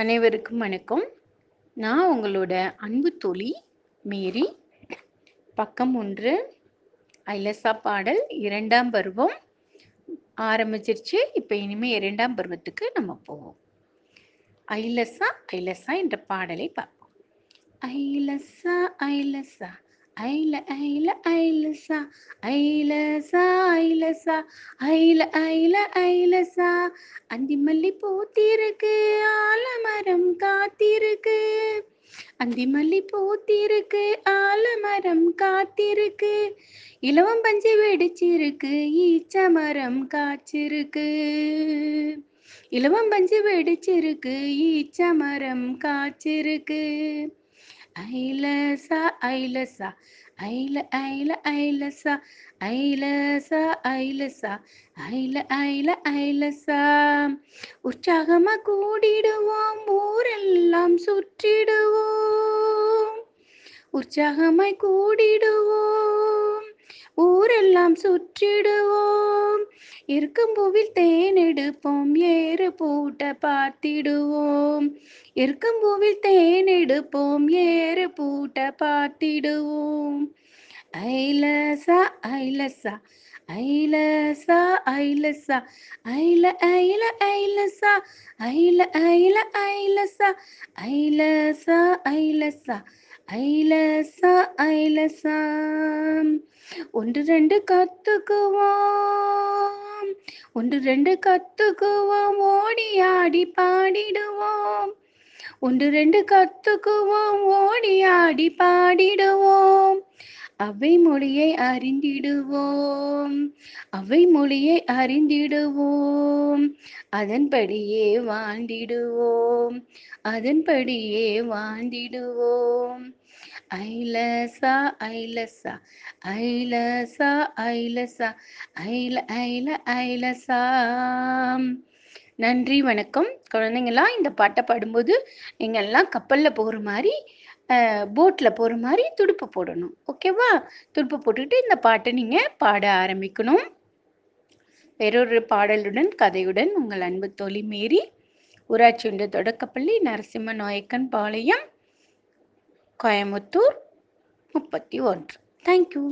அனைவருக்கும் வணக்கம். நான் உங்களோட அன்பு தொழி மேரி. பக்கம் ஒன்று ஐலசா பாடல் இரண்டாம் பருவம் ஆரம்பிச்சிருச்சு. இப்போ இனிமேல் இரண்டாம் பருவத்துக்கு நம்ம போவோம். ஐலசா ஐலசா என்ற பாடலை பார்ப்போம். ஐலசா ஐலசா ஐல ஐல ஐலசா ஐலசா ஐலசா ஐல ஐல ஐலசா அந்தி மல்லி பூத்திருக்கு ஆலமரம் காத்திருக்கு. அந்தி மல்லி பூத்திருக்கு ஆலமரம் காத்திருக்கு. இலவம் பஞ்சு வெடிச்சிருக்கு ஈச்ச மரம் காய்ச்சிருக்கு. இலவம் பஞ்சு வெடிச்சிருக்கு ஈச்ச மரம் காய்ச்சிருக்கு. ஐலசா ஐலசா ஐல ஐல ஐலசா ஐலசா ஐலசா ஐல ஐல ஐலசா உற்சாகமா கூடிடுவோம் ஊரெல்லாம் சுற்றிடுவோம். உற்சாகமாய் கூடிடுவோம் ஊரெல்லாம் சுற்றிடுவோம். இருக்கும் பூவில் தேன் எடுப்போம் ஏறு பூட்ட பார்த்திடுவோம். இருக்கும் பூவில் தேன் எடுப்போம் ஏறு பூட்ட பார்த்திடுவோம். ஐலசா ஐலசா ஐலசா ஐலசா ஐல ஐல ஐலசா ஐல ஐல ஐலசா ஐலசா ஐலசா ஐலசா ஐலசா ஒன்று ரெண்டு கத்துக்குவோம். ஒன்று ரெண்டு கத்துக்குவோம். ஓடி ஆடி பாடிடுவோம். ஒன்று ரெண்டு கத்துக்குவோம். ஓடி ஆடி பாடிடுவோம். அவை மொழியை அறிந்திடுவோம். அவை மொழியை அறிந்திடுவோம். அதன்படியே வாழ்ந்திடுவோம். அதன்படியே வாழ்ந்திடுவோம். ஐலசா ஐலசா ஐலசா ஐலசா ஐல ஐல ஐலசா. நன்றி வணக்கம். குழந்தைங்களா இந்த பாட்டை பாடும்போது நீங்கள் எல்லாம் கப்பலில் போகிற மாதிரி போட்டில் போகிற மாதிரி துடுப்பு போடணும். ஓகேவா துடுப்பு போட்டுக்கிட்டு இந்த பாட்டை நீங்கள் பாட ஆரம்பிக்கணும். வேறொரு பாடலுடன் கதையுடன் உங்கள் அன்பு தொழில் மீறி ஊராட்சி ஒன்று தொடக்கப்பள்ளி நரசிம்ம நாயக்கன் பாளையம் கோயமுத்தூர் முப்பத்தி ஒன்று. தேங்க்யூ